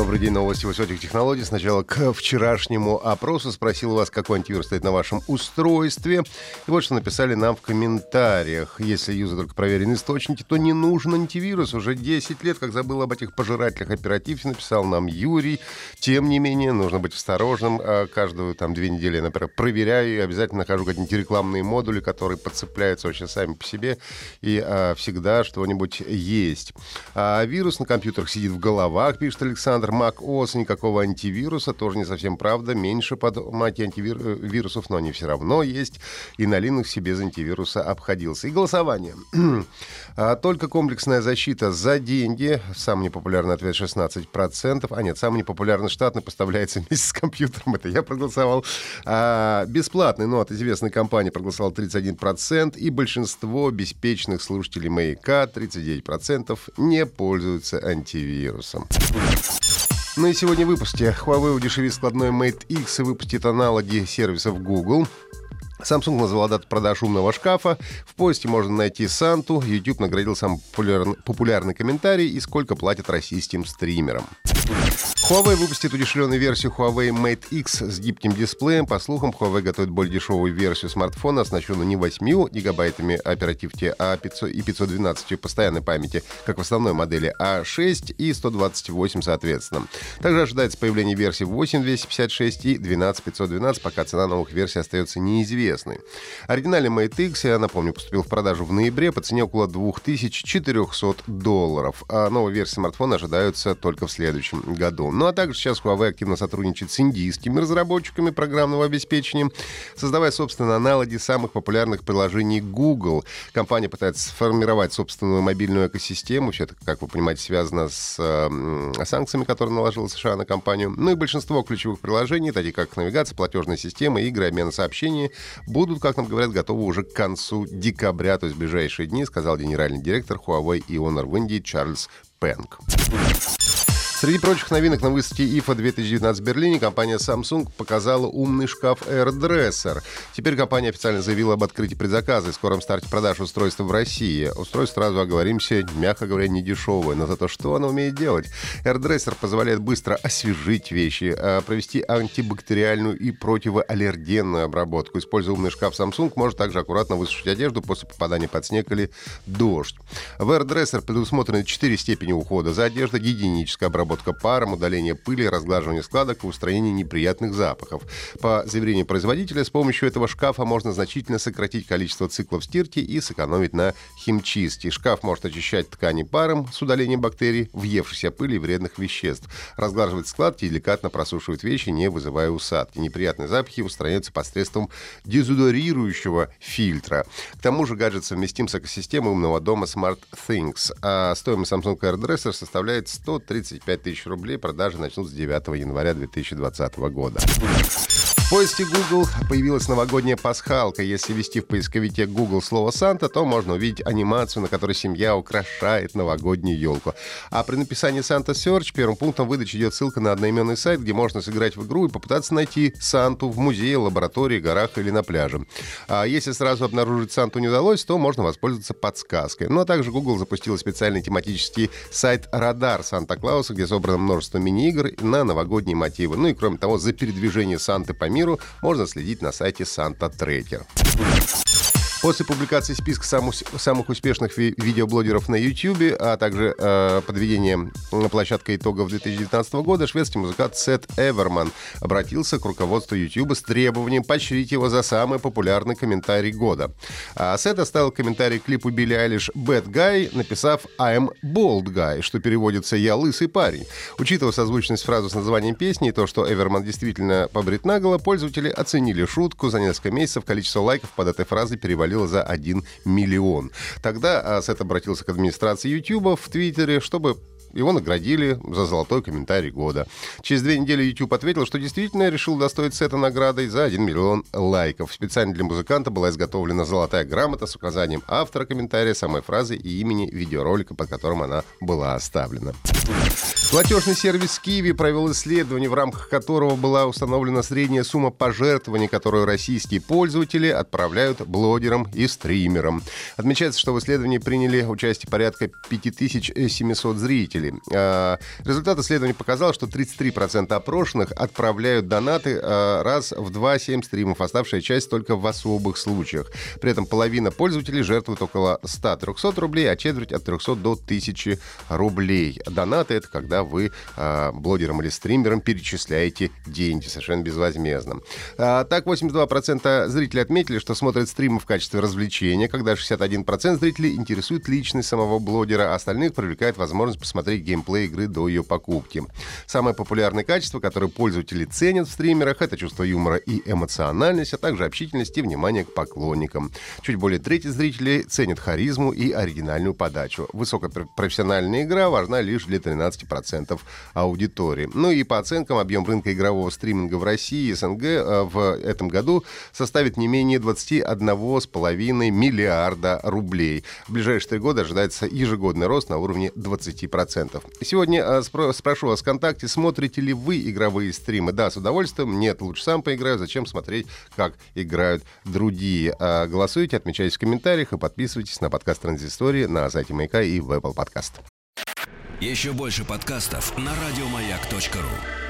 Добрый день, новости высоких технологий. Сначала к вчерашнему опросу спросил вас, какой антивирус стоит на вашем устройстве. И вот что написали нам в комментариях. Если юзер только проверенные источники, то не нужен антивирус. Уже 10 лет, как забыл об этих пожирателях оператив, написал нам Юрий. Тем не менее, нужно быть осторожным. А каждую там две недели например, проверяю и обязательно нахожу какие-нибудь рекламные модули, которые подцепляются вообще сами по себе. И а, всегда что-нибудь есть. А вирус на компьютерах сидит в головах, пишет Александр. Александр МакОС, никакого антивируса, тоже не совсем правда. Меньше под мать антивирусов, но они все равно есть. И на Linux без антивируса обходился. И голосование. А, только комплексная защита за деньги. Самый непопулярный ответ 16%. А нет, самый непопулярный штатный поставляется вместе с компьютером. Это я проголосовал. А, бесплатный, но от известной компании проголосовал 31%. И большинство беспечных слушателей «Маяка» 39% не пользуются антивирусом. Ну и сегодня в выпуске. Huawei удешевит складной Mate X и выпустит аналоги сервисов Google. Samsung назвала дату продаж умного шкафа. В поиске можно найти Санту. YouTube наградил самый популярный, популярный комментарий и сколько платят российским стримерам. Huawei выпустит удешевленную версию Huawei Mate X с гибким дисплеем. По слухам, Huawei готовит более дешевую версию смартфона, оснащенную не 8 гигабайтами оперативки а 500 и 512 постоянной памяти, как в основной модели, а 6 и 128 соответственно. Также ожидается появление версий 8256 и 12512, пока цена новых версий остается неизвестной. Оригинальный Mate X, я напомню, поступил в продажу в ноябре по цене около 2400 долларов. А новые версии смартфона ожидаются только в следующем году. Ну а также сейчас Huawei активно сотрудничает с индийскими разработчиками программного обеспечения, создавая собственные аналоги самых популярных приложений Google. Компания пытается сформировать собственную мобильную экосистему. Все это, как вы понимаете, связано с э, санкциями, которые наложила США на компанию. Ну и большинство ключевых приложений, такие как навигация, платежная система, игры, обмен сообщений, будут, как нам говорят, готовы уже к концу декабря, то есть в ближайшие дни, сказал генеральный директор Huawei и Honor в Индии Чарльз Пенк. Среди прочих новинок на выставке IFA 2019 в Берлине компания Samsung показала умный шкаф AirDresser. Теперь компания официально заявила об открытии предзаказа и скором старте продаж устройства в России. Устройство, сразу оговоримся, мягко говоря, не дешевое, но зато что оно умеет делать? AirDresser позволяет быстро освежить вещи, а, провести антибактериальную и противоаллергенную обработку. Используя умный шкаф Samsung, может также аккуратно высушить одежду после попадания под снег или дождь. В AirDresser предусмотрены 4 степени ухода за одеждой, гигиеническая обработка обработка паром, удаление пыли, разглаживание складок и устранение неприятных запахов. По заверению производителя, с помощью этого шкафа можно значительно сократить количество циклов стирки и сэкономить на химчистке. Шкаф может очищать ткани паром с удалением бактерий, въевшейся пыли и вредных веществ, разглаживать складки и деликатно просушивать вещи, не вызывая усадки. Неприятные запахи устраняются посредством дезодорирующего фильтра. К тому же гаджет совместим с экосистемой умного дома Smart Things. А стоимость Samsung AirDresser составляет 135 тысяч рублей. Продажи начнут с 9 января 2020 года. В поиске Google появилась новогодняя пасхалка. Если ввести в поисковике Google слово «Санта», то можно увидеть анимацию, на которой семья украшает новогоднюю елку. А при написании Santa Search первым пунктом выдачи идет ссылка на одноименный сайт, где можно сыграть в игру и попытаться найти Санту в музее, лаборатории, горах или на пляже. А если сразу обнаружить Санту не удалось, то можно воспользоваться подсказкой. Ну а также Google запустил специальный тематический сайт «Радар Санта-Клауса», где собрано множество мини-игр на новогодние мотивы. Ну и кроме того, за передвижение Санты по миру миру можно следить на сайте Santa Tracker. После публикации списка самых, самых успешных ви- видеоблогеров на YouTube, а также э, подведения площадка итогов 2019 года, шведский музыкант Сет Эверман обратился к руководству YouTube с требованием поощрить его за самый популярный комментарий года. А Сет оставил комментарий к клипу Билли Айлиш «Bad Guy», написав «I'm Bold Guy», что переводится «Я лысый парень». Учитывая созвучность фразы с названием песни и то, что Эверман действительно побрит наголо, пользователи оценили шутку. За несколько месяцев количество лайков под этой фразой перевалило перевалило за 1 миллион. Тогда а, Сет обратился к администрации YouTube в Твиттере, чтобы его наградили за золотой комментарий года. Через две недели YouTube ответил, что действительно решил достоиться этой наградой за 1 миллион лайков. Специально для музыканта была изготовлена золотая грамота с указанием автора комментария, самой фразы и имени видеоролика, под которым она была оставлена. Платежный сервис Kiwi провел исследование, в рамках которого была установлена средняя сумма пожертвований, которую российские пользователи отправляют блогерам и стримерам. Отмечается, что в исследовании приняли участие порядка 5700 зрителей. А, результат исследования показал, что 33% опрошенных отправляют донаты а, раз в 2-7 стримов, оставшая часть только в особых случаях. При этом половина пользователей жертвует около 100-300 рублей, а четверть от 300 до 1000 рублей. Донаты — это когда вы э, блогерам или стримерам перечисляете деньги совершенно безвозмездно. А, так, 82% зрителей отметили, что смотрят стримы в качестве развлечения, когда 61% зрителей интересует личность самого блогера, а остальных привлекает возможность посмотреть геймплей игры до ее покупки. Самое популярное качество, которое пользователи ценят в стримерах, это чувство юмора и эмоциональность, а также общительность и внимание к поклонникам. Чуть более трети зрителей ценят харизму и оригинальную подачу. Высокопрофессиональная игра важна лишь для 13% аудитории. Ну и по оценкам, объем рынка игрового стриминга в России и СНГ э, в этом году составит не менее 21,5 миллиарда рублей. В ближайшие три года ожидается ежегодный рост на уровне 20%. Сегодня э, спро- спрошу вас ВКонтакте, смотрите ли вы игровые стримы? Да, с удовольствием. Нет, лучше сам поиграю. Зачем смотреть, как играют другие? А, голосуйте, отмечайтесь в комментариях и подписывайтесь на подкаст Транзистории на сайте Маяка и в Apple Podcast. Еще больше подкастов на радиомаяк.ру.